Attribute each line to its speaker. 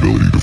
Speaker 1: ability to